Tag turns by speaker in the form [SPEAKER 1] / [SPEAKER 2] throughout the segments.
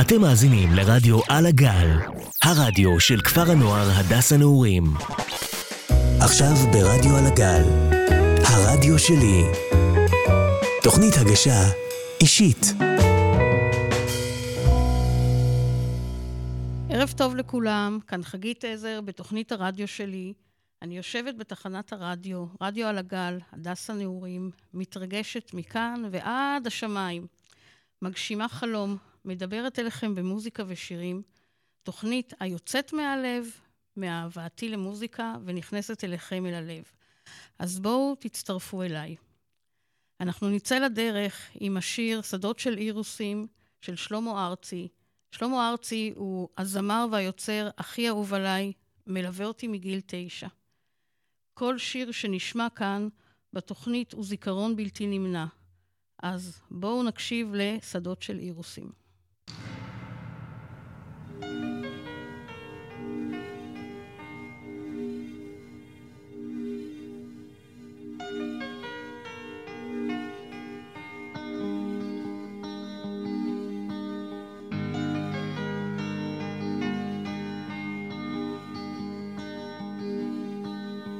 [SPEAKER 1] אתם מאזינים לרדיו על הגל, הרדיו של כפר הנוער הדס הנעורים. עכשיו ברדיו על הגל, הרדיו שלי. תוכנית הגשה אישית.
[SPEAKER 2] ערב טוב לכולם, כאן חגית עזר בתוכנית הרדיו שלי. אני יושבת בתחנת הרדיו, רדיו על הגל, הדס הנעורים, מתרגשת מכאן ועד השמיים. מגשימה חלום, מדברת אליכם במוזיקה ושירים, תוכנית היוצאת מהלב, מאהבתי למוזיקה, ונכנסת אליכם אל הלב. אז בואו תצטרפו אליי. אנחנו נצא לדרך עם השיר שדות של אירוסים של שלמה ארצי. שלמה ארצי הוא הזמר והיוצר הכי אהוב עליי, מלווה אותי מגיל תשע. כל שיר שנשמע כאן בתוכנית הוא זיכרון בלתי נמנע. אז בואו נקשיב לשדות של אירוסים.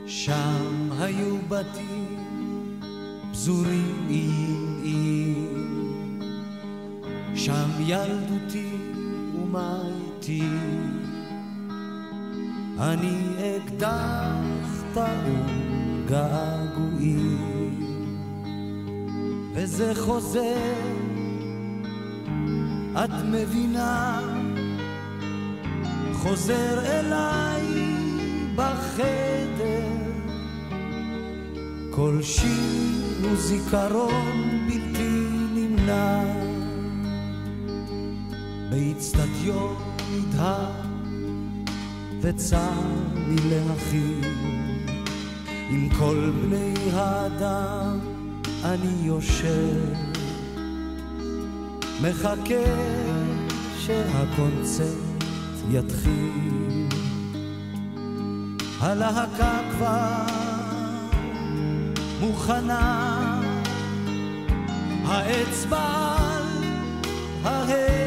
[SPEAKER 3] שם היו בתים פזורים עם עם, שם ילדותי ומה איתי, אני אקדח טעון געגועים, וזה חוזר, את מבינה, חוזר אליי בחדר. כל שיר הוא זיכרון בלתי נמנע. באיצטדיון נדהר וצר לי להכיל עם כל בני האדם אני יושב. מחכה שהקונצרט יתחיל. הלהקה כבר מוכנה, האצבע על ההדק,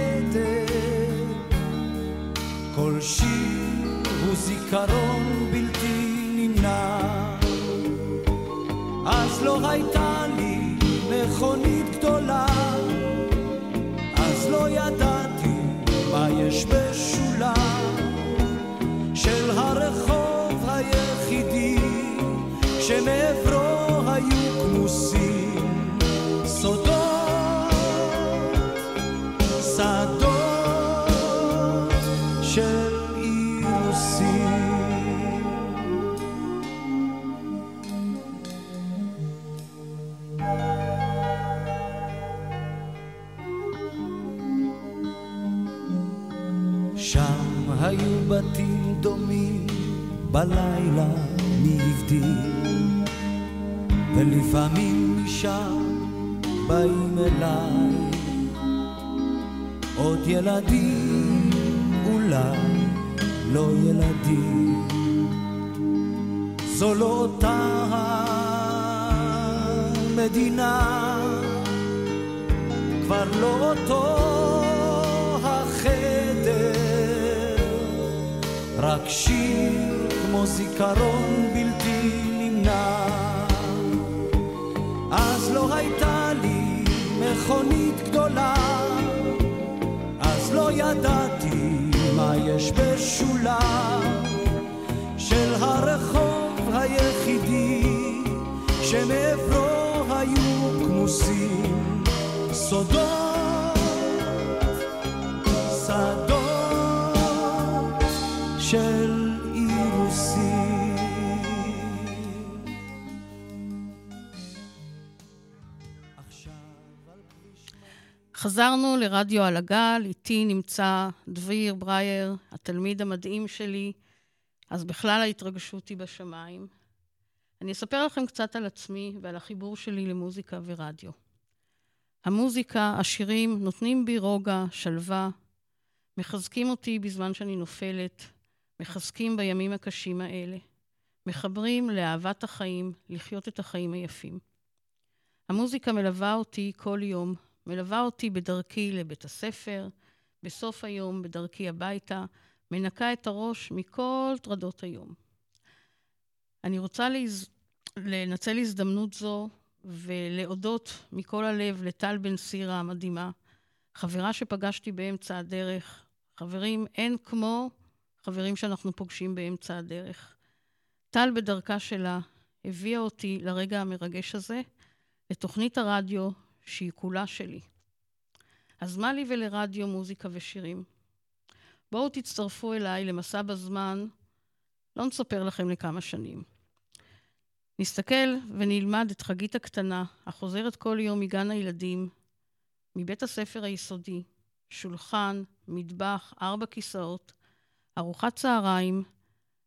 [SPEAKER 3] כל שיר הוא זיכרון בלתי נמנע. אז לא הייתה לי מכונית גדולה, אז לא ידעתי מה יש בשולה של הרחוב היחידי שמעברו בלילה מי הבדיל ולפעמים משם באים אליי עוד ילדים, אולי לא ילדים. זו לא אותה המדינה, כבר לא אותו החדר, רק שיר כמו זיכרון בלתי נמנע. אז לא הייתה לי מכונית גדולה, אז לא ידעתי מה יש בשולה של הרחוב היחידי שמעברו היו כמוסים סודות, שדות
[SPEAKER 2] חזרנו לרדיו על הגל, איתי נמצא דביר ברייר, התלמיד המדהים שלי, אז בכלל ההתרגשות היא בשמיים. אני אספר לכם קצת על עצמי ועל החיבור שלי למוזיקה ורדיו. המוזיקה, השירים, נותנים בי רוגע, שלווה, מחזקים אותי בזמן שאני נופלת, מחזקים בימים הקשים האלה, מחברים לאהבת החיים, לחיות את החיים היפים. המוזיקה מלווה אותי כל יום, מלווה אותי בדרכי לבית הספר, בסוף היום, בדרכי הביתה, מנקה את הראש מכל טרדות היום. אני רוצה להז... לנצל הזדמנות זו ולהודות מכל הלב לטל בן סירה המדהימה, חברה שפגשתי באמצע הדרך. חברים, אין כמו חברים שאנחנו פוגשים באמצע הדרך. טל בדרכה שלה הביאה אותי לרגע המרגש הזה, לתוכנית הרדיו שהיא כולה שלי. אז מה לי ולרדיו, מוזיקה ושירים? בואו תצטרפו אליי למסע בזמן, לא נספר לכם לכמה שנים. נסתכל ונלמד את חגית הקטנה, החוזרת כל יום מגן הילדים, מבית הספר היסודי, שולחן, מטבח, ארבע כיסאות, ארוחת צהריים,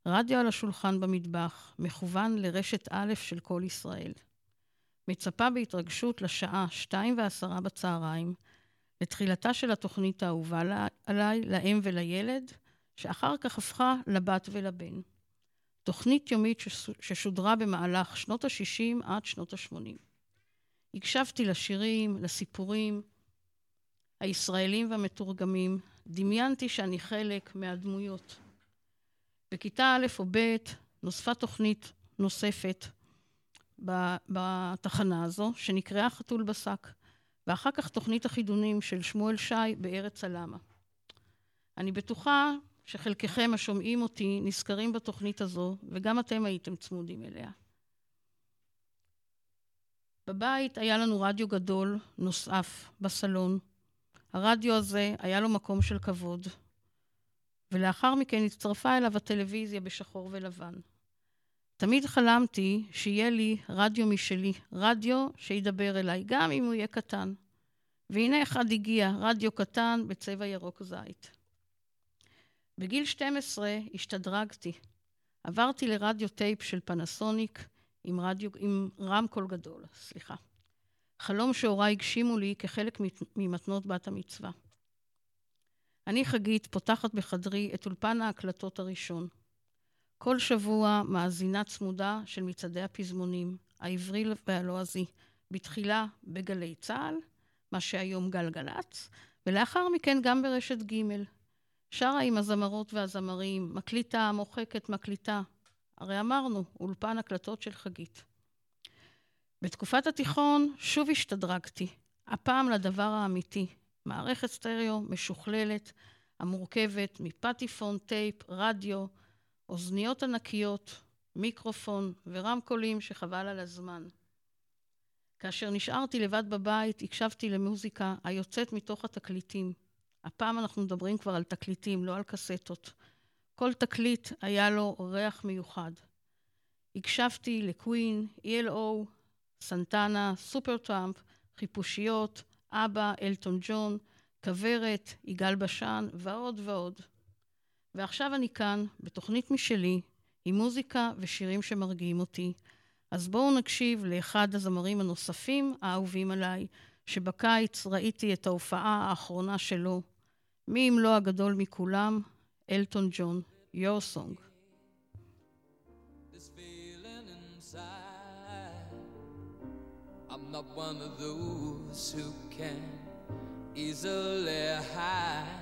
[SPEAKER 2] רדיו על השולחן במטבח, מכוון לרשת א' של כל ישראל. מצפה בהתרגשות לשעה שתיים ועשרה בצהריים, לתחילתה של התוכנית האהובה עליי, לאם ולילד, שאחר כך הפכה לבת ולבן. תוכנית יומית ששודרה במהלך שנות ה-60 עד שנות ה-80. הקשבתי לשירים, לסיפורים הישראלים והמתורגמים, דמיינתי שאני חלק מהדמויות. בכיתה א' או ב' נוספה תוכנית נוספת בתחנה הזו, שנקראה חתול בשק, ואחר כך תוכנית החידונים של שמואל שי בארץ הלמה. אני בטוחה שחלקכם השומעים אותי נזכרים בתוכנית הזו, וגם אתם הייתם צמודים אליה. בבית היה לנו רדיו גדול נוסף בסלון. הרדיו הזה היה לו מקום של כבוד, ולאחר מכן הצטרפה אליו הטלוויזיה בשחור ולבן. תמיד חלמתי שיהיה לי רדיו משלי, רדיו שידבר אליי, גם אם הוא יהיה קטן. והנה אחד הגיע, רדיו קטן בצבע ירוק זית. בגיל 12 השתדרגתי. עברתי לרדיו טייפ של פנסוניק עם, רדיו, עם רמקול גדול, סליחה. חלום שהוריי הגשימו לי כחלק ממתנות בת המצווה. אני, חגית, פותחת בחדרי את אולפן ההקלטות הראשון. כל שבוע מאזינה צמודה של מצעדי הפזמונים, העברי והלועזי, בתחילה בגלי צה"ל, מה שהיום גלגלצ, ולאחר מכן גם ברשת ג', שרה עם הזמרות והזמרים, מקליטה, מוחקת, מקליטה. הרי אמרנו, אולפן הקלטות של חגית. בתקופת התיכון שוב השתדרגתי, הפעם לדבר האמיתי, מערכת סטריאו משוכללת, המורכבת מפטיפון, טייפ, רדיו, אוזניות ענקיות, מיקרופון ורמקולים שחבל על הזמן. כאשר נשארתי לבד בבית, הקשבתי למוזיקה היוצאת מתוך התקליטים. הפעם אנחנו מדברים כבר על תקליטים, לא על קסטות. כל תקליט היה לו ריח מיוחד. הקשבתי לקווין, ELO, סנטנה, סופר טראמפ, חיפושיות, אבא, אלטון ג'ון, כוורת, יגאל בשן ועוד ועוד. ועכשיו אני כאן, בתוכנית משלי, עם מוזיקה ושירים שמרגיעים אותי. אז בואו נקשיב לאחד הזמרים הנוספים האהובים עליי, שבקיץ ראיתי את ההופעה האחרונה שלו, מי אם לא הגדול מכולם? אלטון ג'ון, Your Song. I'm not one of those who can easily hide.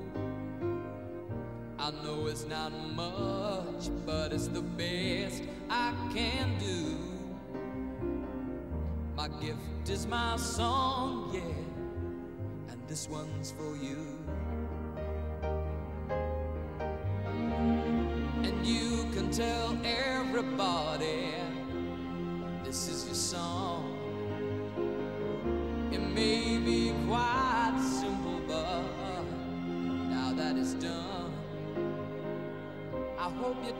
[SPEAKER 2] I know it's not much, but it's the best I can do. My gift is my song, yeah, and this one's for you.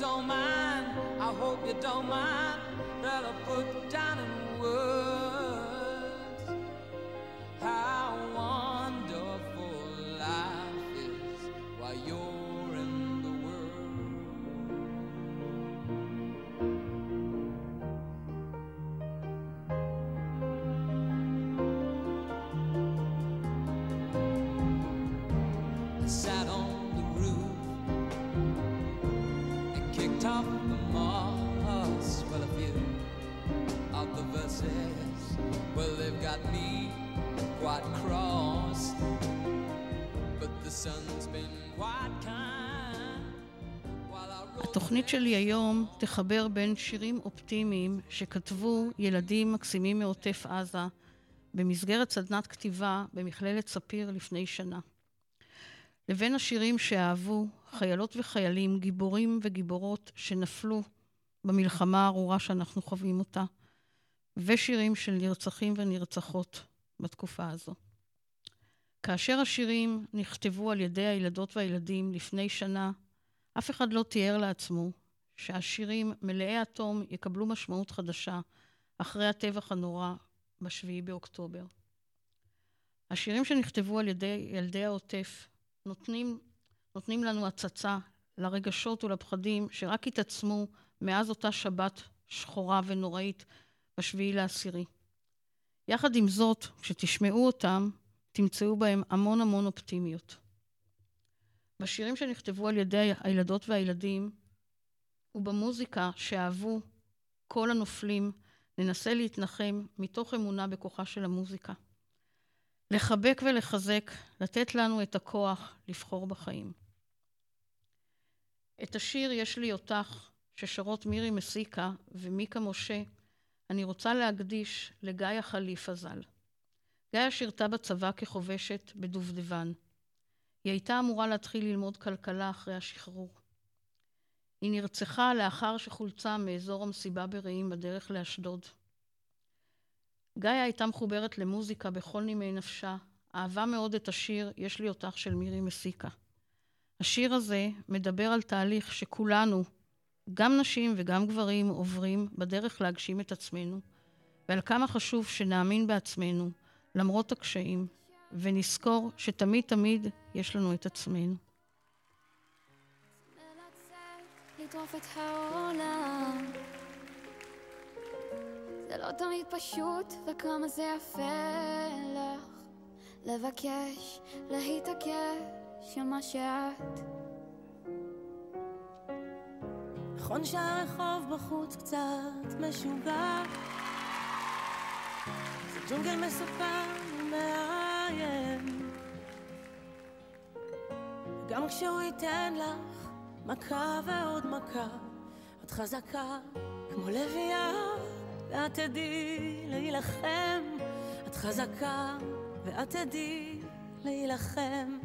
[SPEAKER 2] Don't mind. I hope you don't mind that I put down in words התוכנית שלי היום תחבר בין שירים אופטימיים שכתבו ילדים מקסימים מעוטף עזה במסגרת סדנת כתיבה במכללת ספיר לפני שנה. לבין השירים שאהבו חיילות וחיילים, גיבורים וגיבורות שנפלו במלחמה הארורה שאנחנו חווים אותה, ושירים של נרצחים ונרצחות בתקופה הזו. כאשר השירים נכתבו על ידי הילדות והילדים לפני שנה, אף אחד לא תיאר לעצמו שהשירים מלאי התום יקבלו משמעות חדשה אחרי הטבח הנורא ב-7 באוקטובר. השירים שנכתבו על ידי ילדי העוטף נותנים, נותנים לנו הצצה לרגשות ולפחדים שרק התעצמו מאז אותה שבת שחורה ונוראית ב-7 לעשירי. יחד עם זאת, כשתשמעו אותם, תמצאו בהם המון המון אופטימיות. בשירים שנכתבו על ידי הילדות והילדים ובמוזיקה שאהבו כל הנופלים, ננסה להתנחם מתוך אמונה בכוחה של המוזיקה. לחבק ולחזק, לתת לנו את הכוח לבחור בחיים. את השיר "יש לי אותך" ששרות מירי מסיקה ומיקה משה, אני רוצה להקדיש לגיא החליפה ז"ל. גיא שירתה בצבא כחובשת בדובדבן. היא הייתה אמורה להתחיל ללמוד כלכלה אחרי השחרור. היא נרצחה לאחר שחולצה מאזור המסיבה ברעים בדרך לאשדוד. גאיה הייתה מחוברת למוזיקה בכל נימי נפשה, אהבה מאוד את השיר "יש לי אותך" של מירי מסיקה. השיר הזה מדבר על תהליך שכולנו, גם נשים וגם גברים, עוברים בדרך להגשים את עצמנו, ועל כמה חשוב שנאמין בעצמנו, למרות הקשיים, ונזכור שתמיד תמיד יש לנו את עצמנו.
[SPEAKER 4] לטרוף את העולם זה לא תמיד פשוט, וכמה זה יפה לך לבקש, להתעקש על מה שאת.
[SPEAKER 5] נכון שהרחוב בחוץ קצת משוגע ג'ונגל מסוכן ומאיים גם כשהוא ייתן לך מכה ועוד מכה את חזקה כמו לביאה ואת תדעי להילחם את חזקה ואת תדעי להילחם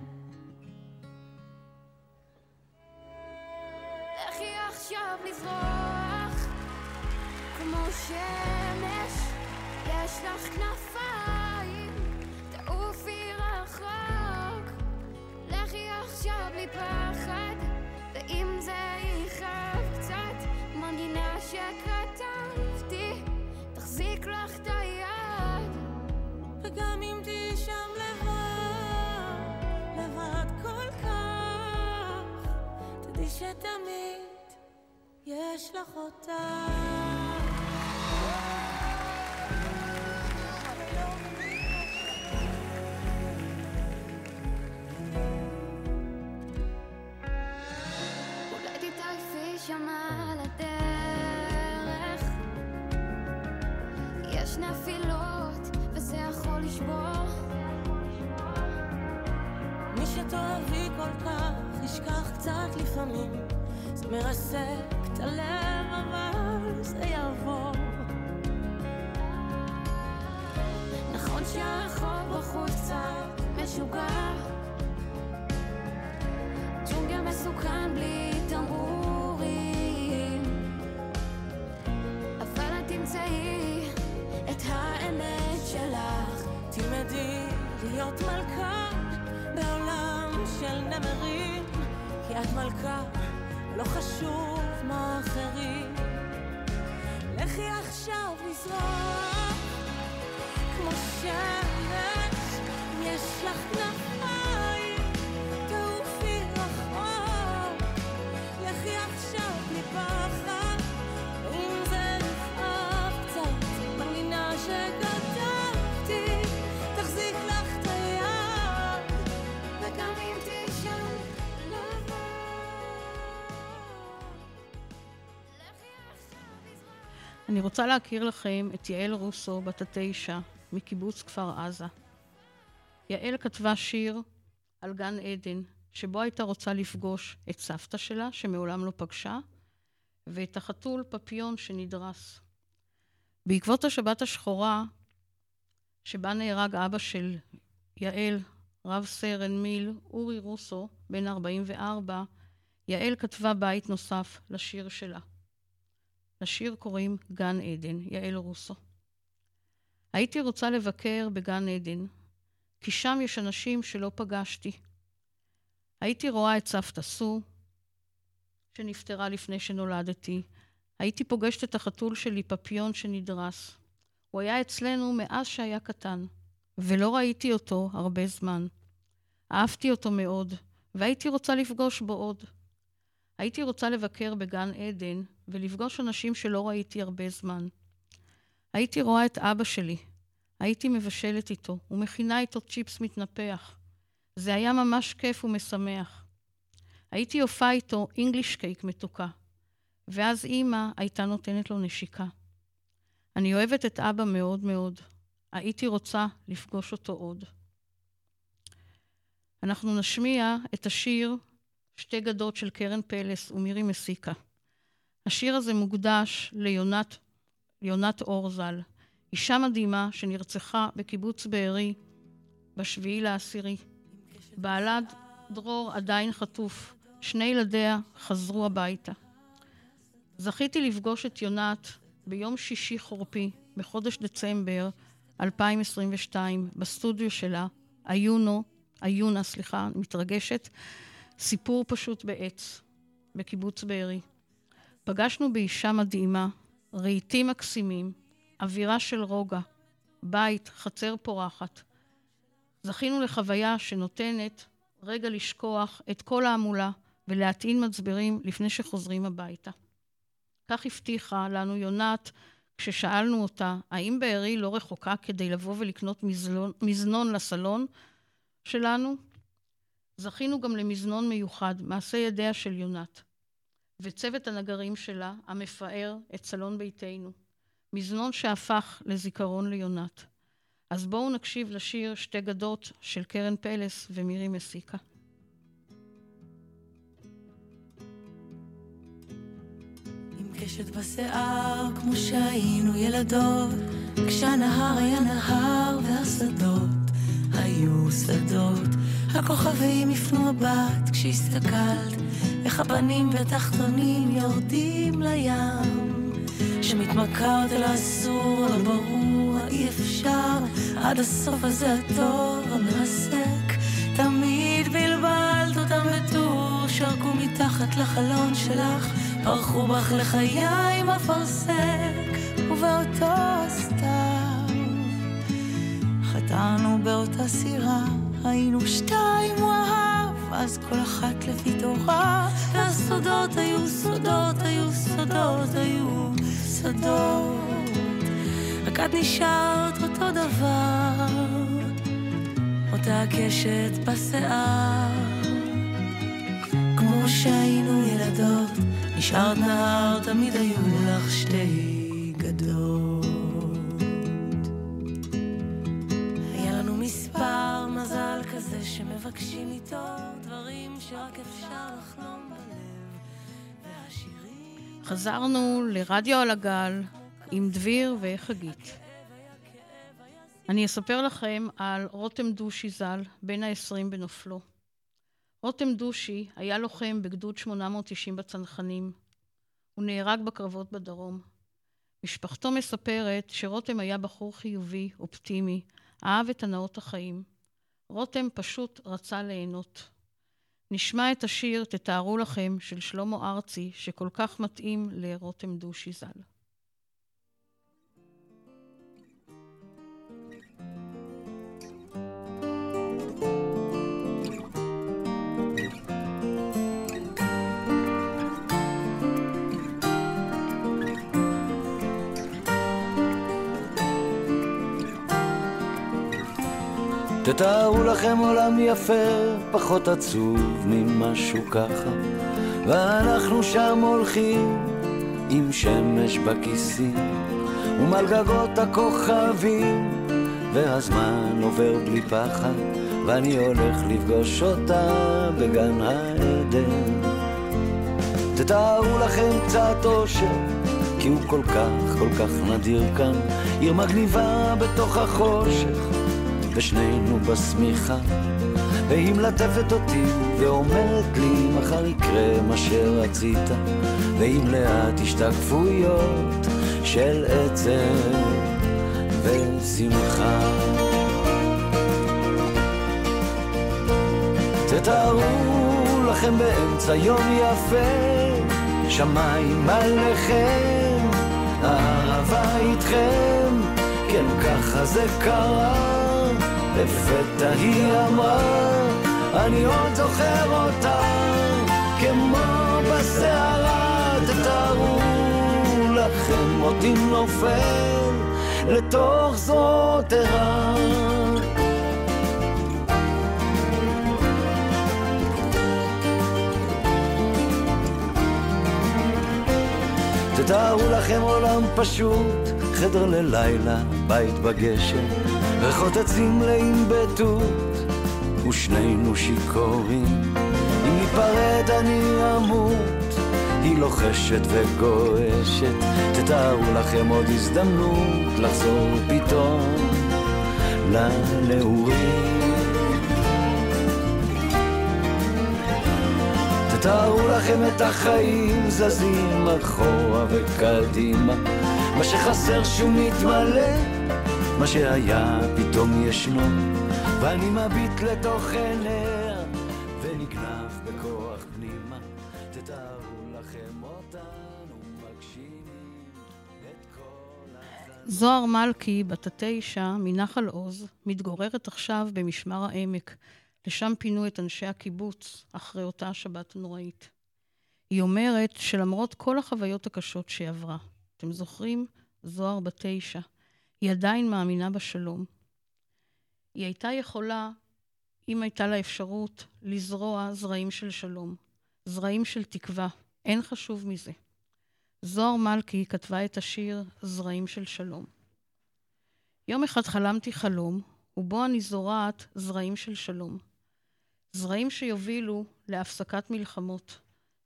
[SPEAKER 4] לכי עכשיו לזרוח כמו שמש יש לך כנפיים תעופי רחוק לכי עכשיו בלי פחד ואם זה יכאב קצת מנגינה שכתבתי תחזיק לך את היד
[SPEAKER 5] וגם אם תהיי שתמיד יש לך אותה.
[SPEAKER 4] לשבור
[SPEAKER 5] מי שתאהבי כל כך, ישכח קצת לפעמים. זה מרסק את הלב, אבל זה יעבור.
[SPEAKER 4] נכון שהרחוב בחוץ קצת משוגע
[SPEAKER 5] להיות מלכה בעולם של נמרים, כי את מלכה, לא חשוב מה אחרים. לכי עכשיו לזרוח כמו שמש, יש לך כנפיים,
[SPEAKER 2] אני רוצה להכיר לכם את יעל רוסו, בת התשע, מקיבוץ כפר עזה. יעל כתבה שיר על גן עדן, שבו הייתה רוצה לפגוש את סבתא שלה, שמעולם לא פגשה, ואת החתול פפיון שנדרס. בעקבות השבת השחורה, שבה נהרג אבא של יעל, רב סרן מיל, אורי רוסו, בן 44, יעל כתבה בית נוסף לשיר שלה. לשיר קוראים גן עדן, יעל רוסו. הייתי רוצה לבקר בגן עדן, כי שם יש אנשים שלא פגשתי. הייתי רואה את סבתא סו, שנפטרה לפני שנולדתי. הייתי פוגשת את החתול שלי, פפיון שנדרס. הוא היה אצלנו מאז שהיה קטן, ולא ראיתי אותו הרבה זמן. אהבתי אותו מאוד, והייתי רוצה לפגוש בו עוד. הייתי רוצה לבקר בגן עדן ולפגוש אנשים שלא ראיתי הרבה זמן. הייתי רואה את אבא שלי, הייתי מבשלת איתו ומכינה איתו צ'יפס מתנפח. זה היה ממש כיף ומשמח. הייתי יופה איתו אינגליש קייק מתוקה, ואז אימא הייתה נותנת לו נשיקה. אני אוהבת את אבא מאוד מאוד. הייתי רוצה לפגוש אותו עוד. אנחנו נשמיע את השיר שתי גדות של קרן פלס ומירי מסיקה. השיר הזה מוקדש ליונת, ליונת אור ז"ל, אישה מדהימה שנרצחה בקיבוץ בארי בשביעי לעשירי. בעלה דרור עדיין חטוף, שני ילדיה חזרו הביתה. זכיתי לפגוש את יונת ביום שישי חורפי, בחודש דצמבר 2022, בסטודיו שלה, עיונו, עיונה, סליחה, מתרגשת, סיפור פשוט בעץ, בקיבוץ בארי. פגשנו באישה מדהימה, רהיטים מקסימים, אווירה של רוגע, בית, חצר פורחת. זכינו לחוויה שנותנת רגע לשכוח את כל ההמולה ולהטעין מצברים לפני שחוזרים הביתה. כך הבטיחה לנו יונת כששאלנו אותה האם בארי לא רחוקה כדי לבוא ולקנות מזלון, מזנון לסלון שלנו. זכינו גם למזנון מיוחד, מעשה ידיה של יונת, וצוות הנגרים שלה, המפאר את סלון ביתנו. מזנון שהפך לזיכרון ליונת. אז בואו נקשיב לשיר שתי גדות של קרן פלס ומירי מסיקה.
[SPEAKER 6] קשת בשיער כמו שהיינו ילדות, כשהנהר היה נהר והשדות היו שדות. הכוכבים הפנו מבט כשהסתכלת, איך הפנים בתחתונים יורדים לים. שמתמכרת אל האסור, אל ברור, האי אפשר, עד הסוף הזה הטוב, המרסק. תמיד בלבלת אותם בטור, שרקו מתחת לחלון שלך, פרחו בך לחיי עם אפרסק, ובאותו הסתיו חטאנו באותה סירה, היינו שתיים, הוא אהב, אז כל אחת לפי תורה, והסודות היו סודות, היו סודות, היו סודות. רק את נשארת אותו דבר, אותה קשת בשיער, כמו שהיינו ילדות. נשארת נהר, תמיד היו לך שתי שמבקשים איתו דברים שרק אפשר לחלום בלב, והשירים...
[SPEAKER 2] חזרנו לרדיו על הגל עם דביר וחגית. אני אספר לכם על רותם דושי ז"ל, בן ה-20 בנופלו. רותם דושי היה לוחם בגדוד 890 בצנחנים. הוא נהרג בקרבות בדרום. משפחתו מספרת שרותם היה בחור חיובי, אופטימי, אהב את הנאות החיים. רותם פשוט רצה ליהנות. נשמע את השיר "תתארו לכם" של שלמה ארצי, שכל כך מתאים לרותם דושי ז"ל.
[SPEAKER 7] תתארו לכם עולם יפה, פחות עצוב ממשהו ככה, ואנחנו שם הולכים עם שמש בכיסים ומעל גגות הכוכבים והזמן עובר בלי פחד ואני הולך לפגוש אותה בגן העדן. תתארו לכם קצת אושר כי הוא כל כך כל כך נדיר כאן. עיר מגניבה בתוך החושך ושנינו בשמיכה. והיא מלטפת אותי ואומרת לי מחר יקרה מה שרצית. ועם לאט השתקפויות של עצב ושמחה. תתארו לכם באמצע יום יפה שמיים עליכם, אהבה איתכם, כן ככה זה קרה לפתע היא אמרה, אני עוד זוכר אותה, כמו בסערה, תתארו לכם אותי נופל לתוך זאת ערה. תתארו לכם עולם פשוט, חדר ללילה, בית בגשם, ריחות עצים מלאים בתות, ושנינו שיכורים. אם ניפרד אני אמות, היא לוחשת וגועשת. תתארו לכם עוד הזדמנות לחזור פתאום לנעורים. תתארו לכם את החיים זזים אחורה וקדימה, מה שחסר שהוא מתמלא מה שהיה פתאום ישנו, ואני מביט לתוך עיניה, ונגנב בכוח פנימה. תתארו לכם אותנו מגשימים את כל החיים.
[SPEAKER 2] זוהר מלכי, בת התשע, מנחל עוז, מתגוררת עכשיו במשמר העמק. לשם פינו את אנשי הקיבוץ אחרי אותה שבת נוראית. היא אומרת שלמרות כל החוויות הקשות שהיא עברה, אתם זוכרים? זוהר בת תשע. היא עדיין מאמינה בשלום. היא הייתה יכולה, אם הייתה לה אפשרות, לזרוע זרעים של שלום, זרעים של תקווה. אין חשוב מזה. זוהר מלכי כתבה את השיר זרעים של שלום. יום אחד חלמתי חלום, ובו אני זורעת זרעים של שלום. זרעים שיובילו להפסקת מלחמות,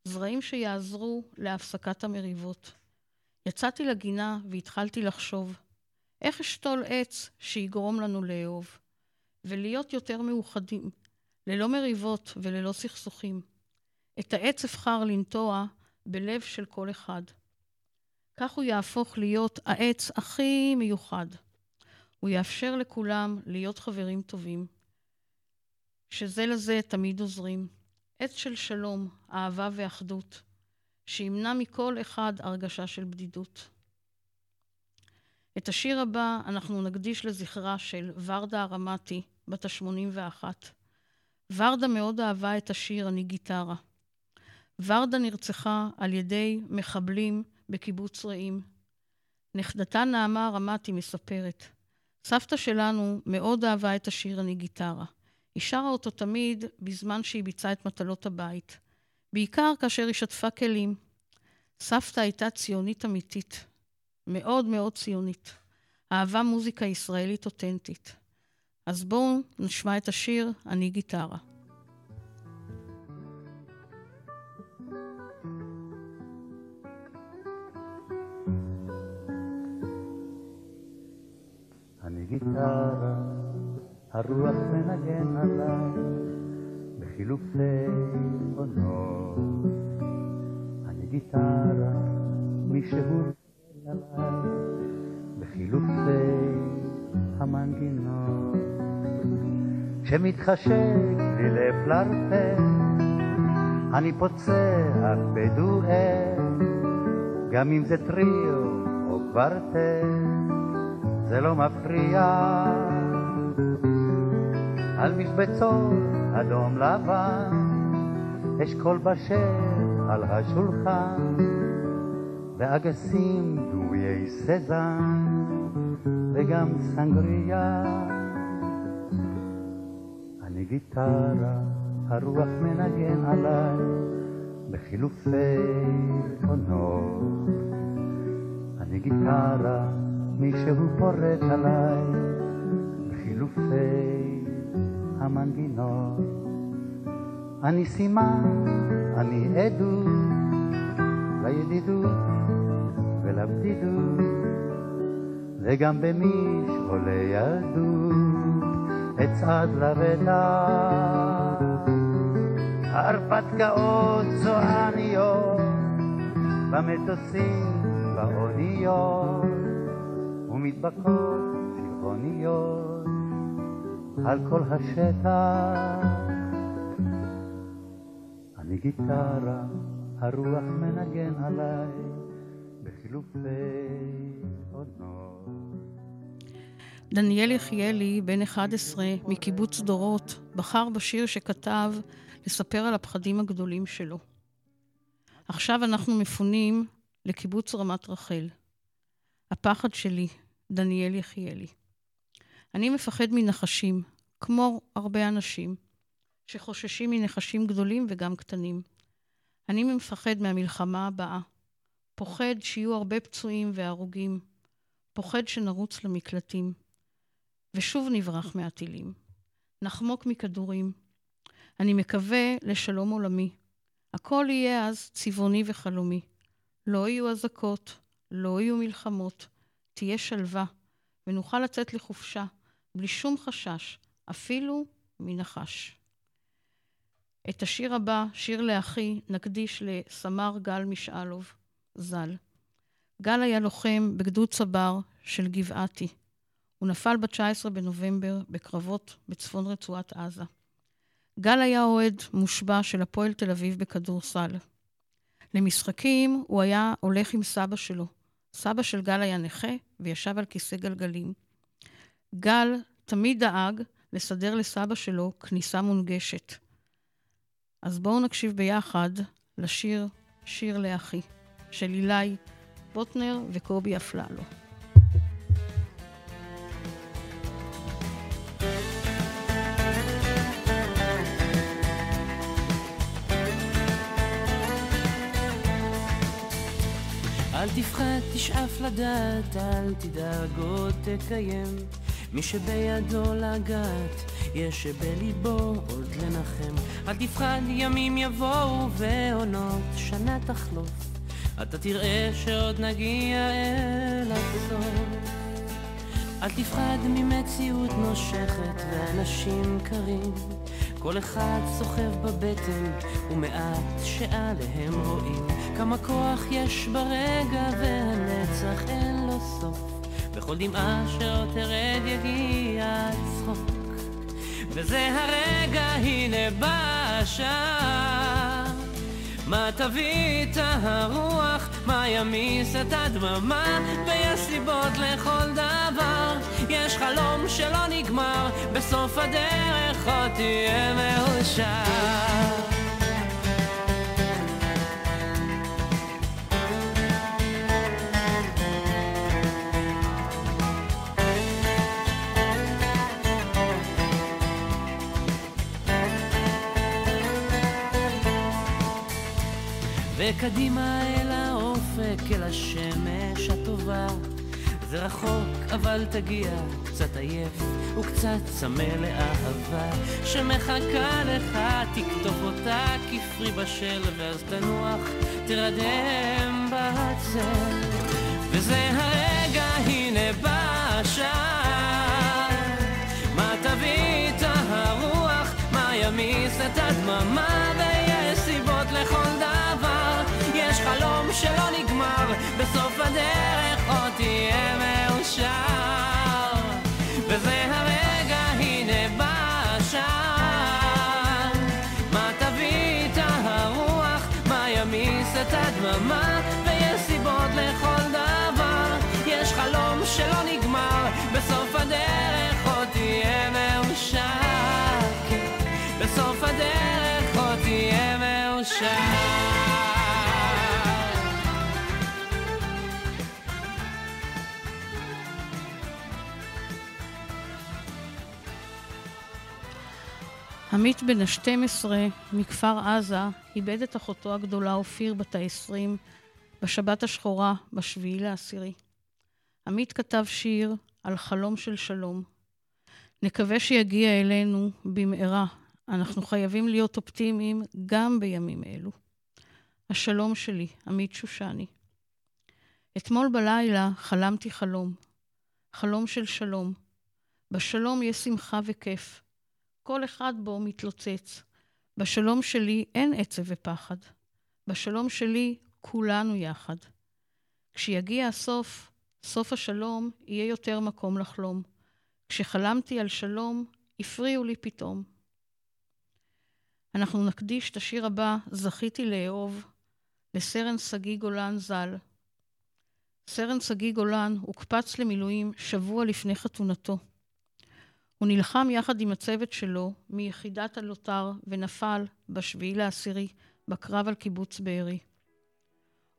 [SPEAKER 2] זרעים שיעזרו להפסקת המריבות. יצאתי לגינה והתחלתי לחשוב, איך אשתול עץ שיגרום לנו לאהוב, ולהיות יותר מאוחדים, ללא מריבות וללא סכסוכים. את העץ אבחר לנטוע בלב של כל אחד. כך הוא יהפוך להיות העץ הכי מיוחד. הוא יאפשר לכולם להיות חברים טובים, שזה לזה תמיד עוזרים. עץ של שלום, אהבה ואחדות, שימנע מכל אחד הרגשה של בדידות. את השיר הבא אנחנו נקדיש לזכרה של ורדה ארמתי, בת ה-81. ורדה מאוד אהבה את השיר "אני גיטרה". ורדה נרצחה על ידי מחבלים בקיבוץ רעים. נכדתה נעמה ארמתי מספרת, סבתא שלנו מאוד אהבה את השיר "אני גיטרה". היא שרה אותו תמיד בזמן שהיא ביצעה את מטלות הבית, בעיקר כאשר היא שטפה כלים. סבתא הייתה ציונית אמיתית. מאוד מאוד ציונית. אהבה מוזיקה ישראלית אותנטית. אז בואו נשמע את השיר "אני גיטרה".
[SPEAKER 8] אני גיטרה, הרוח מנגן עליי בחילופי עונות. אני גיטרה, מישהו עליי בחילופי המנגינות. כשמתחשק לי לפלרטט, אני פוצח בדואט, גם אם זה טריו או קוורטט, זה לא מפריע. על משבצות אדום לבן, אשכול בשל על השולחן. ואגסים דוויי סזן וגם סנגריה. אני גיטרה, הרוח מנגן עליי בחילופי עונות. אני גיטרה, מישהו פורט עליי, בחילופי המנגינות. אני סימן, אני עדות, לידידות ולבדידות, וגם במשעולי ילדות אצעד לרדע. הרפתקאות צועניות, במטוסים, באוניות, ומדבקות צבעוניות על כל השטח. אני גיטרה, הרוח מנגן עליי בחילופי עונות.
[SPEAKER 2] דניאל יחיאלי, בן 11, מקיבוץ דורות, בחר בשיר שכתב לספר על הפחדים הגדולים שלו. עכשיו אנחנו מפונים לקיבוץ רמת רחל. הפחד שלי, דניאל יחיאלי. אני מפחד מנחשים, כמו הרבה אנשים, שחוששים מנחשים גדולים וגם קטנים. אני מפחד מהמלחמה הבאה. פוחד שיהיו הרבה פצועים והרוגים. פוחד שנרוץ למקלטים. ושוב נברח מהטילים. נחמוק מכדורים. אני מקווה לשלום עולמי. הכל יהיה אז צבעוני וחלומי. לא יהיו אזעקות, לא יהיו מלחמות, תהיה שלווה, ונוכל לצאת לחופשה, בלי שום חשש, אפילו מנחש. את השיר הבא, שיר לאחי, נקדיש לסמ"ר גל משאלוב, ז"ל. גל היה לוחם בגדוד צבר של גבעתי. הוא נפל ב-19 בנובמבר בקרבות בצפון רצועת עזה. גל היה אוהד מושבע של הפועל תל אביב בכדורסל. למשחקים הוא היה הולך עם סבא שלו. סבא של גל היה נכה וישב על כיסא גלגלים. גל תמיד דאג לסדר לסבא שלו כניסה מונגשת. אז בואו נקשיב ביחד לשיר "שיר לאחי" של אילי בוטנר וקובי אפללו.
[SPEAKER 9] אל תפחד, תשאף לדעת, אל תדאג עוד תקיים. מי שבידו לגעת, יש שבליבו עוד לנחם. אל תפחד, ימים יבואו ועונות, שנה תחלוף. אתה תראה שעוד נגיע אל הסוף. אל תפחד ממציאות נושכת ואנשים קרים. כל אחד סוחב בבטן, ומעט שעליהם רואים כמה כוח יש ברגע, והנצח אין לו סוף. בכל דמעה שעוד תרד יגיע הצחוק. וזה הרגע, הנה בא השעה. מה תביא את הרוח, מה ימיס את הדממה, ויש סיבות לכל דבר. יש חלום שלא נגמר, בסוף הדרך עוד תהיה מאושר. וקדימה אל האופק, אל השמש הטובה. זה רחוק, אבל תגיע, קצת עייף וקצת צמא לאהבה שמחכה לך, תקטוף אותה כפרי בשל, ואז תנוח, תרדם בצל. וזה הרגע, הנה בא השעה. מה תביא את הרוח, מה ימיס את הדממה, ויש סיבות לכל שלא נגמר, בסוף הדרך עוד תהיה מאושר.
[SPEAKER 2] עמית בן ה-12 מכפר עזה איבד את אחותו הגדולה אופיר בת ה-20 בשבת השחורה, בשביעי לעשירי. עמית כתב שיר על חלום של שלום. נקווה שיגיע אלינו במהרה. אנחנו חייבים להיות אופטימיים גם בימים אלו. השלום שלי, עמית שושני. אתמול בלילה חלמתי חלום. חלום של שלום. בשלום יש שמחה וכיף. כל אחד בו מתלוצץ. בשלום שלי אין עצב ופחד. בשלום שלי כולנו יחד. כשיגיע הסוף, סוף השלום, יהיה יותר מקום לחלום. כשחלמתי על שלום, הפריעו לי פתאום. אנחנו נקדיש את השיר הבא, זכיתי לאהוב, לסרן שגיא גולן ז"ל. סרן שגיא גולן הוקפץ למילואים שבוע לפני חתונתו. הוא נלחם יחד עם הצוות שלו מיחידת הלוטר ונפל בשביעי לעשירי בקרב על קיבוץ בארי.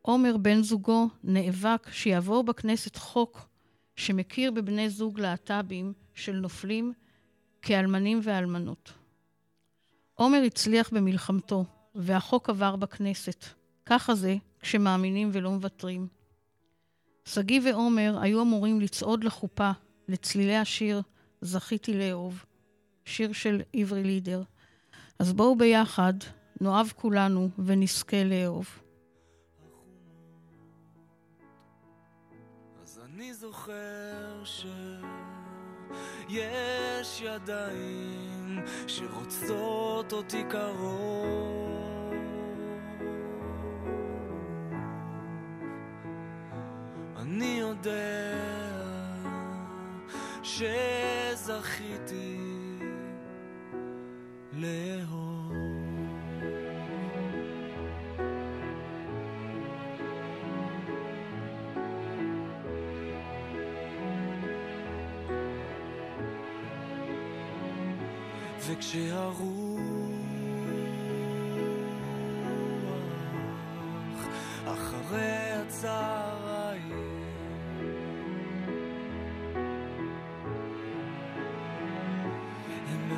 [SPEAKER 2] עומר בן זוגו נאבק שיעבור בכנסת חוק שמכיר בבני זוג להט"בים של נופלים כאלמנים ואלמנות. עומר הצליח במלחמתו, והחוק עבר בכנסת. ככה זה כשמאמינים ולא מוותרים. שגיא ועומר היו אמורים לצעוד לחופה, לצלילי השיר זכיתי לאהוב, שיר של עברי לידר. אז בואו ביחד, נאהב כולנו ונזכה לאהוב.
[SPEAKER 10] אז אני זוכר שיש ידיים שרוצות אותי קרוב. אני יודע שזכיתי לאהוב. וכשהרוח אחרי הצהריים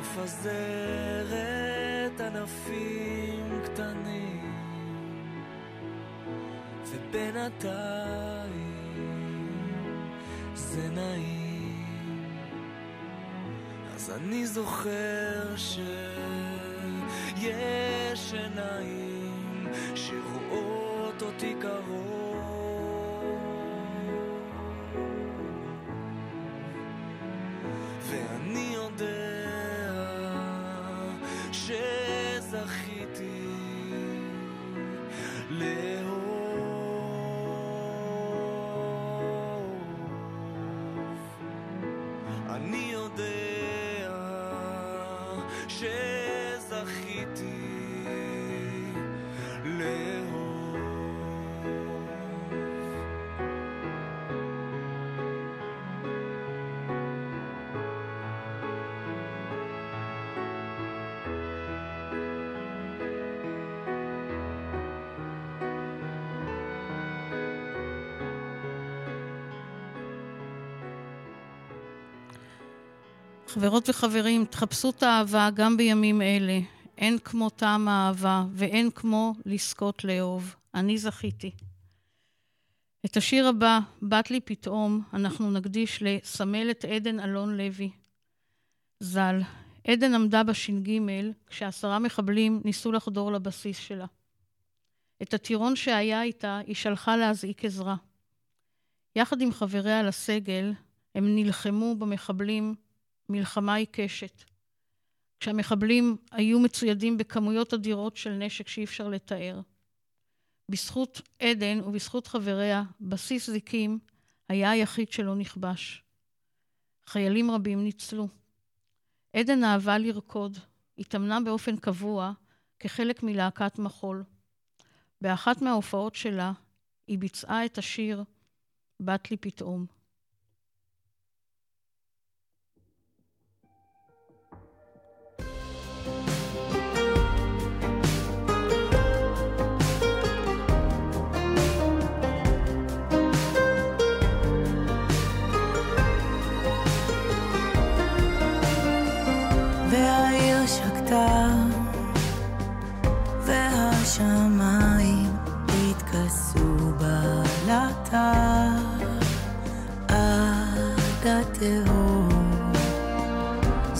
[SPEAKER 10] מפזרת ענפים קטנים ובינתיים זה נעים. אז אני זוכר שיש עיניים שרואות אותי קרוב
[SPEAKER 2] חברות וחברים, תחפשו את האהבה גם בימים אלה. אין כמו טעם האהבה, ואין כמו לזכות לאהוב. אני זכיתי. את השיר הבא, בת לי פתאום, אנחנו נקדיש לסמלת עדן אלון לוי, ז"ל. עדן עמדה בש"ג כשעשרה מחבלים ניסו לחדור לבסיס שלה. את הטירון שהיה איתה היא שלחה להזעיק עזרה. יחד עם חבריה לסגל, הם נלחמו במחבלים מלחמה עיקשת. כשהמחבלים היו מצוידים בכמויות אדירות של נשק שאי אפשר לתאר. בזכות עדן ובזכות חבריה, בסיס זיקים היה היחיד שלא נכבש. חיילים רבים ניצלו. עדן אהבה לרקוד, התאמנה באופן קבוע כחלק מלהקת מחול. באחת מההופעות שלה היא ביצעה את השיר "בת לי פתאום".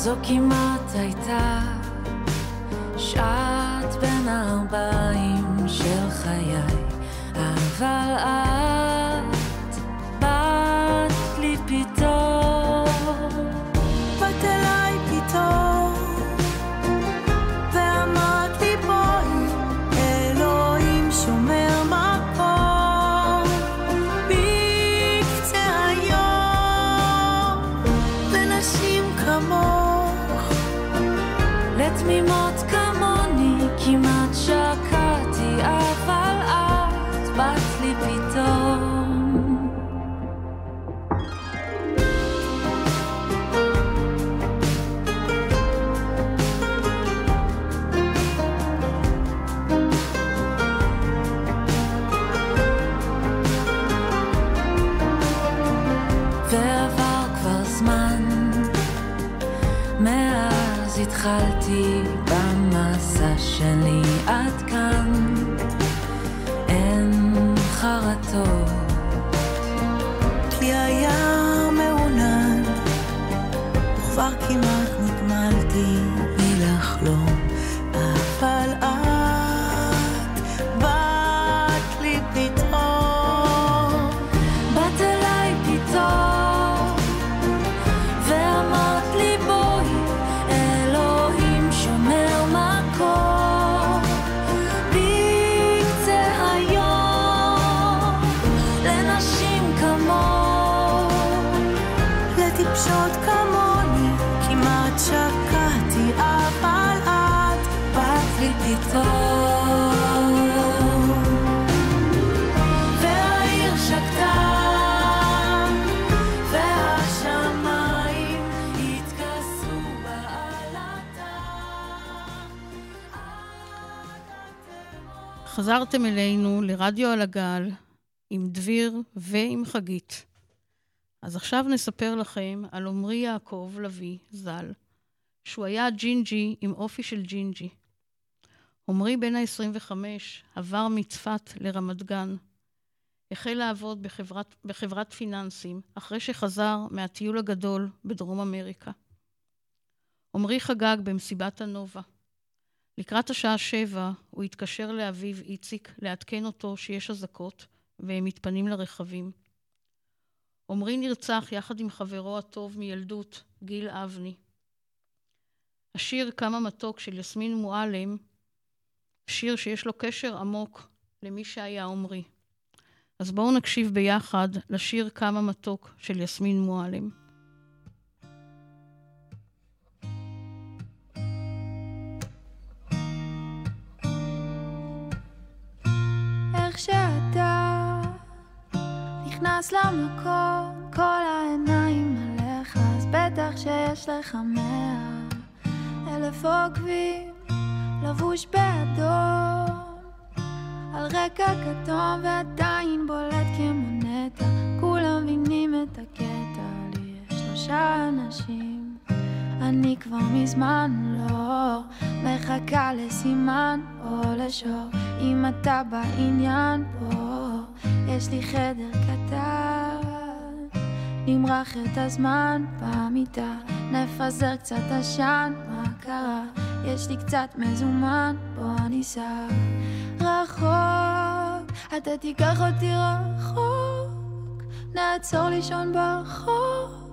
[SPEAKER 6] זו כמעט הייתה שעת בין הארבעים של חיי, אבל את
[SPEAKER 2] חזרתם אלינו לרדיו על הגל עם דביר ועם חגית. אז עכשיו נספר לכם על עמרי יעקב לביא, ז"ל, שהוא היה ג'ינג'י עם אופי של ג'ינג'י. עמרי בן ה-25 עבר מצפת לרמת גן. החל לעבוד בחברת, בחברת פיננסים אחרי שחזר מהטיול הגדול בדרום אמריקה. עמרי חגג במסיבת הנובה. לקראת השעה שבע הוא התקשר לאביו איציק לעדכן אותו שיש אזעקות והם מתפנים לרכבים. עמרי נרצח יחד עם חברו הטוב מילדות, גיל אבני. השיר "כמה מתוק" של יסמין מועלם, שיר שיש לו קשר עמוק למי שהיה עמרי. אז בואו נקשיב ביחד לשיר "כמה מתוק" של יסמין מועלם.
[SPEAKER 11] איך שאתה נכנס למקום, כל העיניים עליך, אז בטח שיש לך מאה אלף עוקבים, לבוש באדום, על רקע כתום ועדיין בולט כמונטה, כולם מבינים את הקטע, לי יש שלושה אנשים, אני כבר מזמן לא מחכה לסימן או לשור, אם אתה בעניין פה, יש לי חדר קטן, נמרח את הזמן במיטה, נפזר קצת עשן, מה קרה? יש לי קצת מזומן, בוא ניסע רחוק, אתה תיקח אותי רחוק, נעצור לישון ברחוב,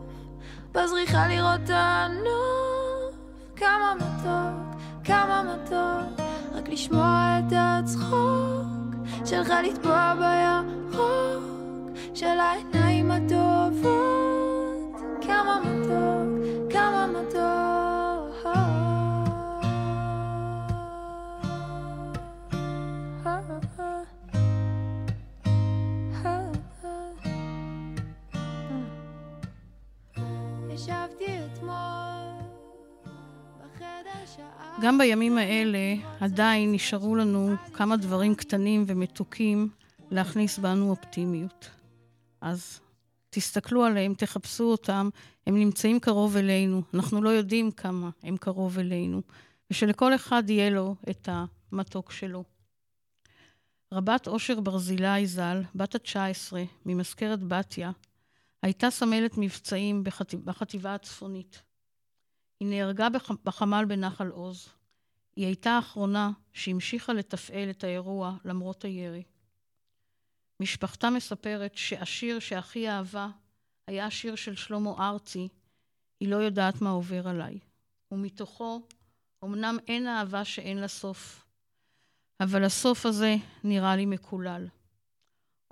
[SPEAKER 11] בזריחה לראות הנוף, כמה מתוק, כמה מתוק, רק לשמוע את הצחוק שלך לטבוע בירוק של העיניים הטובות, כמה מתוק,
[SPEAKER 2] גם בימים האלה עדיין נשארו לנו כמה דברים קטנים ומתוקים להכניס בנו אופטימיות. אז תסתכלו עליהם, תחפשו אותם, הם נמצאים קרוב אלינו, אנחנו לא יודעים כמה הם קרוב אלינו, ושלכל אחד יהיה לו את המתוק שלו. רבת אושר ברזילי ז"ל, בת ה-19, ממזכרת בתיה, הייתה סמלת מבצעים בחטיב, בחטיבה הצפונית. היא נהרגה בח, בחמ"ל בנחל עוז. היא הייתה האחרונה שהמשיכה לתפעל את האירוע למרות הירי. משפחתה מספרת שהשיר שהכי אהבה היה השיר של שלמה ארצי, היא לא יודעת מה עובר עליי. ומתוכו, אמנם אין אהבה שאין לה סוף, אבל הסוף הזה נראה לי מקולל.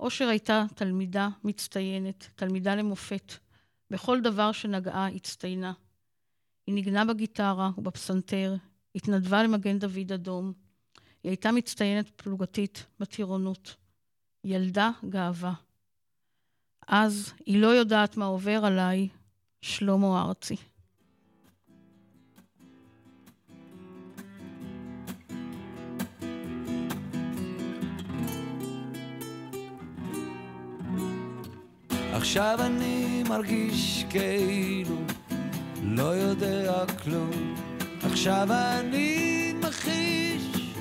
[SPEAKER 2] אושר הייתה תלמידה מצטיינת, תלמידה למופת. בכל דבר שנגעה הצטיינה. היא ניגנה בגיטרה ובפסנתר, התנדבה למגן דוד אדום. היא הייתה מצטיינת פלוגתית בטירונות. ילדה גאווה. אז היא לא יודעת מה עובר עליי, שלמה ארצי.
[SPEAKER 7] עכשיו אני מרגיש כאילו לא יודע כלום. עכשיו אני מכחיש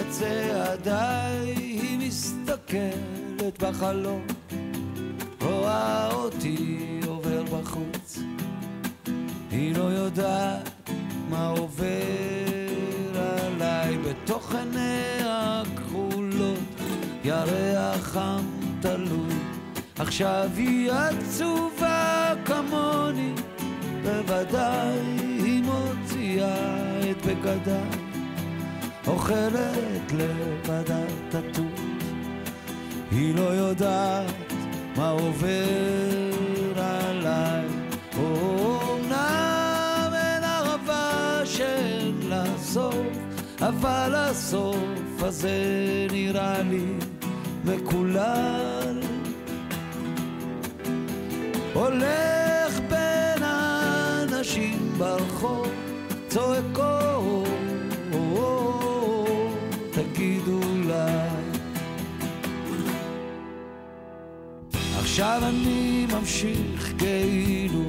[SPEAKER 7] את צעדיי, היא מסתכלת בחלום, רואה אותי עובר בחוץ. היא לא יודעת מה עובר עליי בתוך עיניה הכחולות, ירח חם תלוי. עכשיו היא עצובה כמוני, בוודאי היא מוציאה את בגדיי, אוכלת לבדה תטוף. היא לא יודעת מה עובר עליי, אומנם אין ערבה שאין לה סוף, אבל הסוף הזה נראה לי מקולל. האנשים ברחוב, צועקו, תגידו אולי. עכשיו אני ממשיך כאילו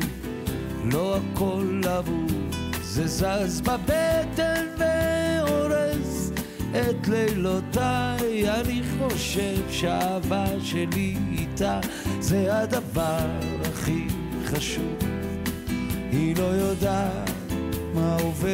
[SPEAKER 7] לא הכל אבוד, זה זז בבטן והורס את לילותיי. אני חושב שהאהבה שלי איתה זה הדבר הכי חשוב. היא לא יודעת מה עובר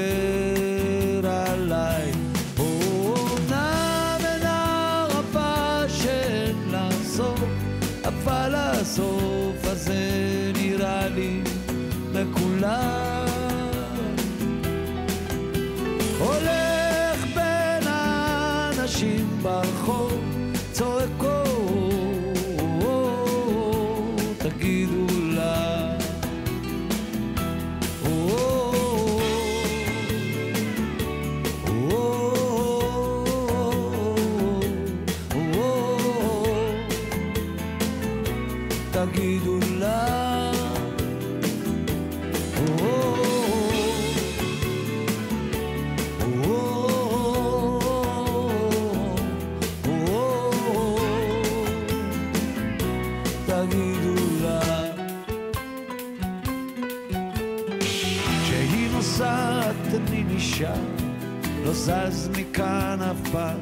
[SPEAKER 7] זז מכאן אף פעם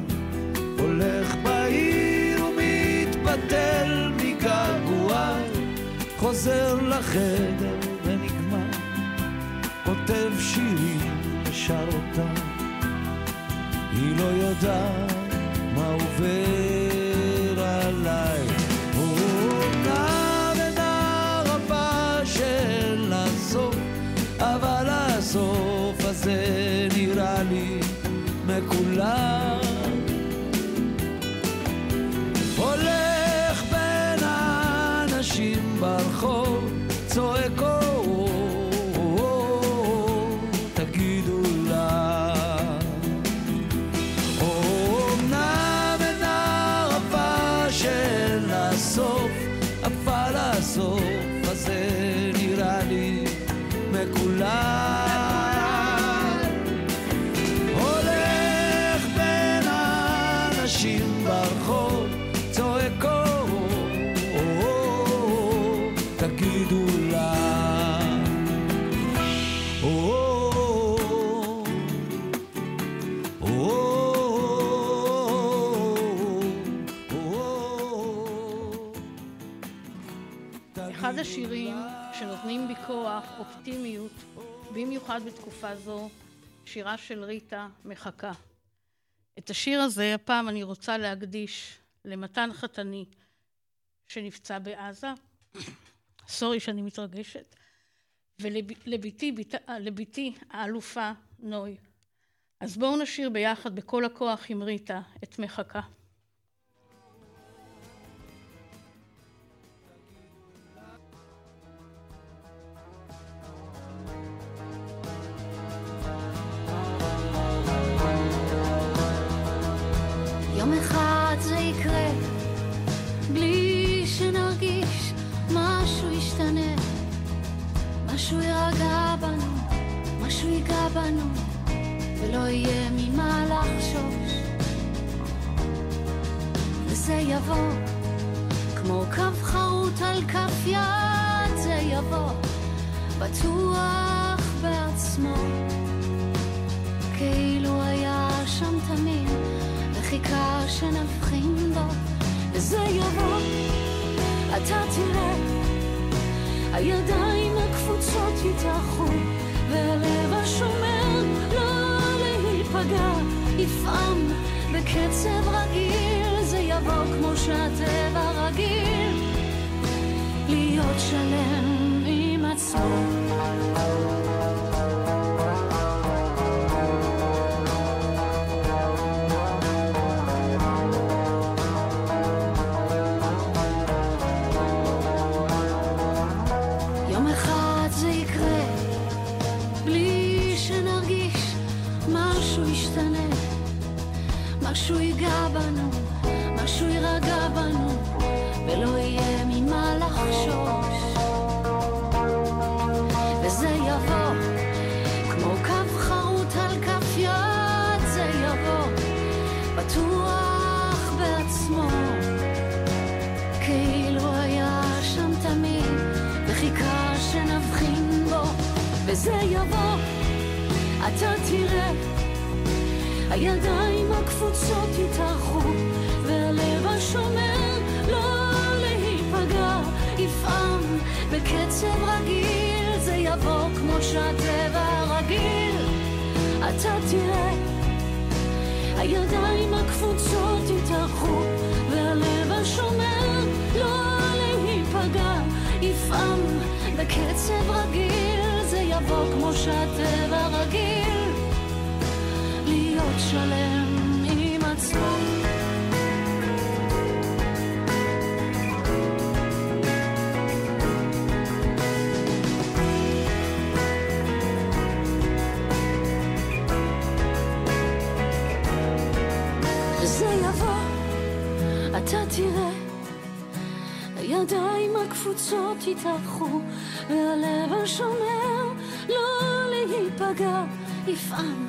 [SPEAKER 7] הולך בעיר ומתבטל מגעגועי חוזר לחדר ונגמר כותב שירים ושר אותם היא לא יודעת מה עובר
[SPEAKER 2] אחד השירים שנותנים בי כוח, אופטימיות, במיוחד בתקופה זו, שירה של ריטה, מחכה. את השיר הזה הפעם אני רוצה להקדיש למתן חתני שנפצע בעזה, סורי שאני מתרגשת, ולבתי לבתי האלופה נוי. אז בואו נשיר ביחד בכל הכוח עם ריטה את מחכה.
[SPEAKER 5] משהו יירגע בנו, משהו ייגע בנו, ולא יהיה ממה לחשוש. וזה יבוא, כמו קו חרוט על כף יד, זה יבוא, בטוח בעצמו, כאילו היה שם תמיד. וחיכה שנבחין בו, וזה יבוא, אתה תראה, הידיים הקפוצות יתאחו, והלב השומר לא להיפגע, יפעם בקצב רגיל, זה יבוא כמו שהטבע רגיל, להיות שלם עם עצמו. הידיים הקפוצות יתארחו, והלב השומר לא להיפגע, יפעם בקצב רגיל, זה יבוא כמו שהטבע רגיל, אתה תראה, הידיים הקפוצות יתארחו, והלב השומר לא להיפגע, יפעם בקצב רגיל, זה יבוא כמו שהטבע רגיל, להיות שלם עם עצמו. וזה יבוא, אתה תראה, הידיים הקפוצות יתהפכו, והלב השומר לא להיפגע, יפעם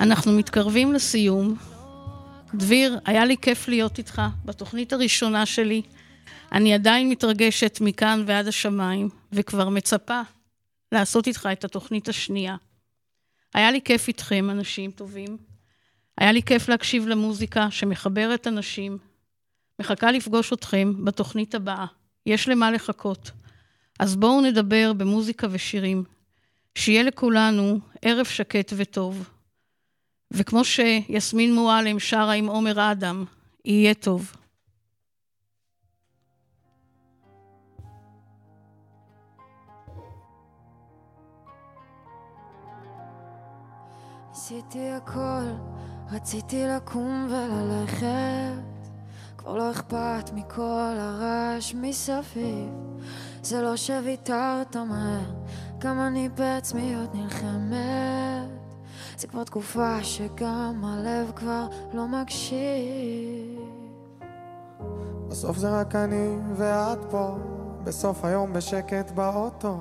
[SPEAKER 2] אנחנו מתקרבים לסיום. דביר, היה לי כיף להיות איתך בתוכנית הראשונה שלי. אני עדיין מתרגשת מכאן ועד השמיים, וכבר מצפה לעשות איתך את התוכנית השנייה. היה לי כיף איתכם, אנשים טובים. היה לי כיף להקשיב למוזיקה שמחברת אנשים. מחכה לפגוש אתכם בתוכנית הבאה. יש למה לחכות. אז בואו נדבר במוזיקה ושירים. שיהיה לכולנו ערב שקט וטוב. וכמו שיסמין מועלם שרה עם עומר אדם, יהיה טוב.
[SPEAKER 11] עשיתי הכל, רציתי לקום וללכת. כבר לא אכפת מכל הרעש מסביב. זה לא שוויתרת מהר, גם אני בעצמי עוד נלחמת זה כבר תקופה שגם הלב כבר לא מקשיב.
[SPEAKER 12] בסוף זה רק אני ואת פה, בסוף היום בשקט באוטו.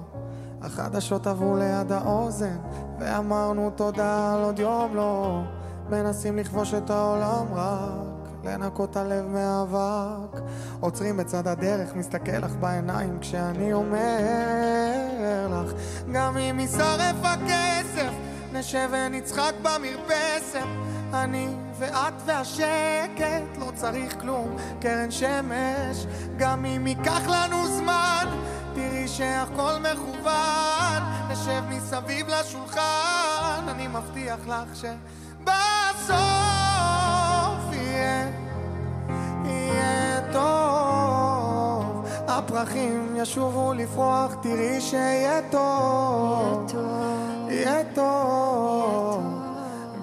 [SPEAKER 12] החדשות עברו ליד האוזן, ואמרנו תודה על עוד יום לא. מנסים לכבוש את העולם רק, לנקות הלב מאבק. עוצרים בצד הדרך, מסתכל לך בעיניים כשאני אומר לך, גם אם יישרף הכסף, נשב ונצחק במרפסת. אני ואת והשקט, לא צריך כלום, קרן שמש. גם אם ייקח לנו זמן, תראי שהכל מכוון. נשב מסביב לשולחן, אני מבטיח לך שבסוף יהיה, יהיה טוב. הפרחים ישובו לפרוח, תראי שיהיה טוב. יהיה טוב.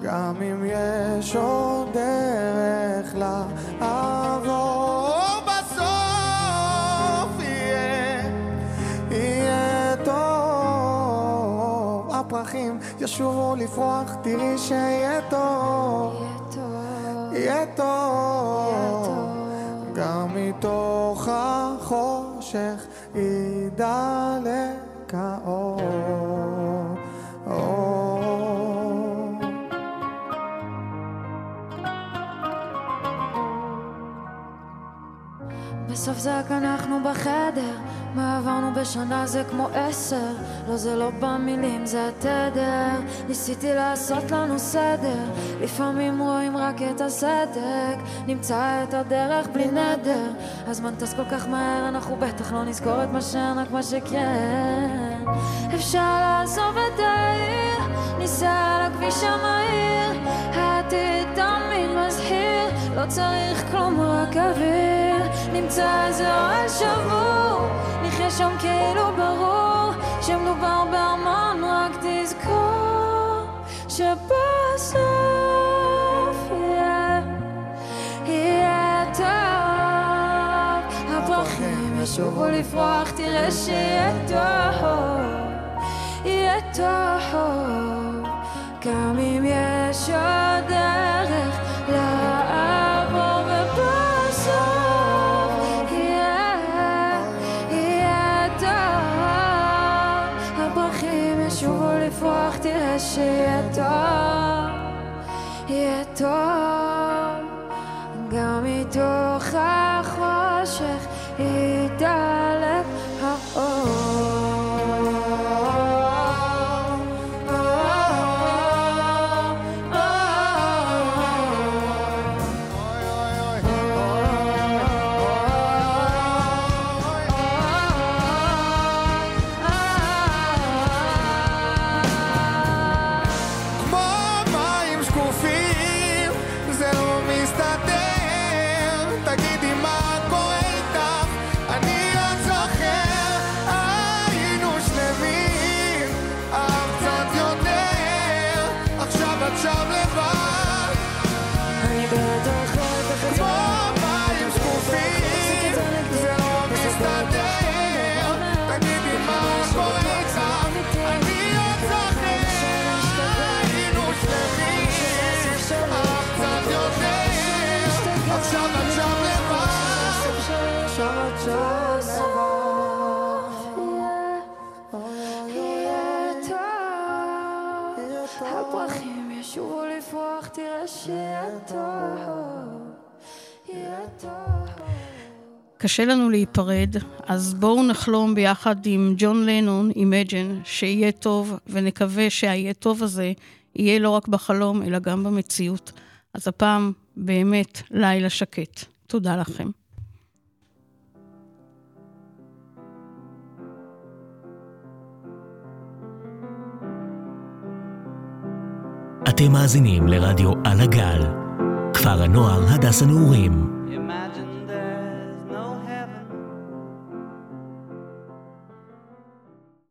[SPEAKER 12] גם אם יש עוד דרך לעבור, בסוף יהיה, יהיה טוב. הפרחים ישובו לפרוח, תראי שיהיה טוב. יהיה טוב. מתוך החושך ידלק האור. אור.
[SPEAKER 11] בסוף זה רק אנחנו בחדר, מה עברנו בשנה זה כמו עשר. לא זה לא במילים זה התדר, ניסיתי לעשות לנו סדר, לפעמים רואים רק את הסדק, נמצא את הדרך בלי נדר. הזמן טס כל כך מהר, אנחנו בטח לא נזכור את מה שאין, רק מה שכן. אפשר לעזוב את העיר, ניסע על הכביש המהיר, העתיד תמיד מזהיר, לא צריך כלום רק אוויר. נמצא איזה אוהל שבור, נחיה שם כאילו ברור, שמדובר בארמון, רק תזכור שבסוף יהיה, יהיה טוב. הפרחים ישובו לפרוח, תראה שיהיה טוב, יהיה טוב. גם אם יש עוד יהיה
[SPEAKER 2] קשה לנו להיפרד, אז בואו נחלום ביחד עם ג'ון לנון, Imagine, שיהיה טוב, ונקווה שהיהיה טוב הזה יהיה לא רק בחלום, אלא גם במציאות. אז הפעם באמת לילה שקט. תודה לכם.
[SPEAKER 1] אתם מאזינים לרדיו על הגל, כפר הנוער הדס הנעורים.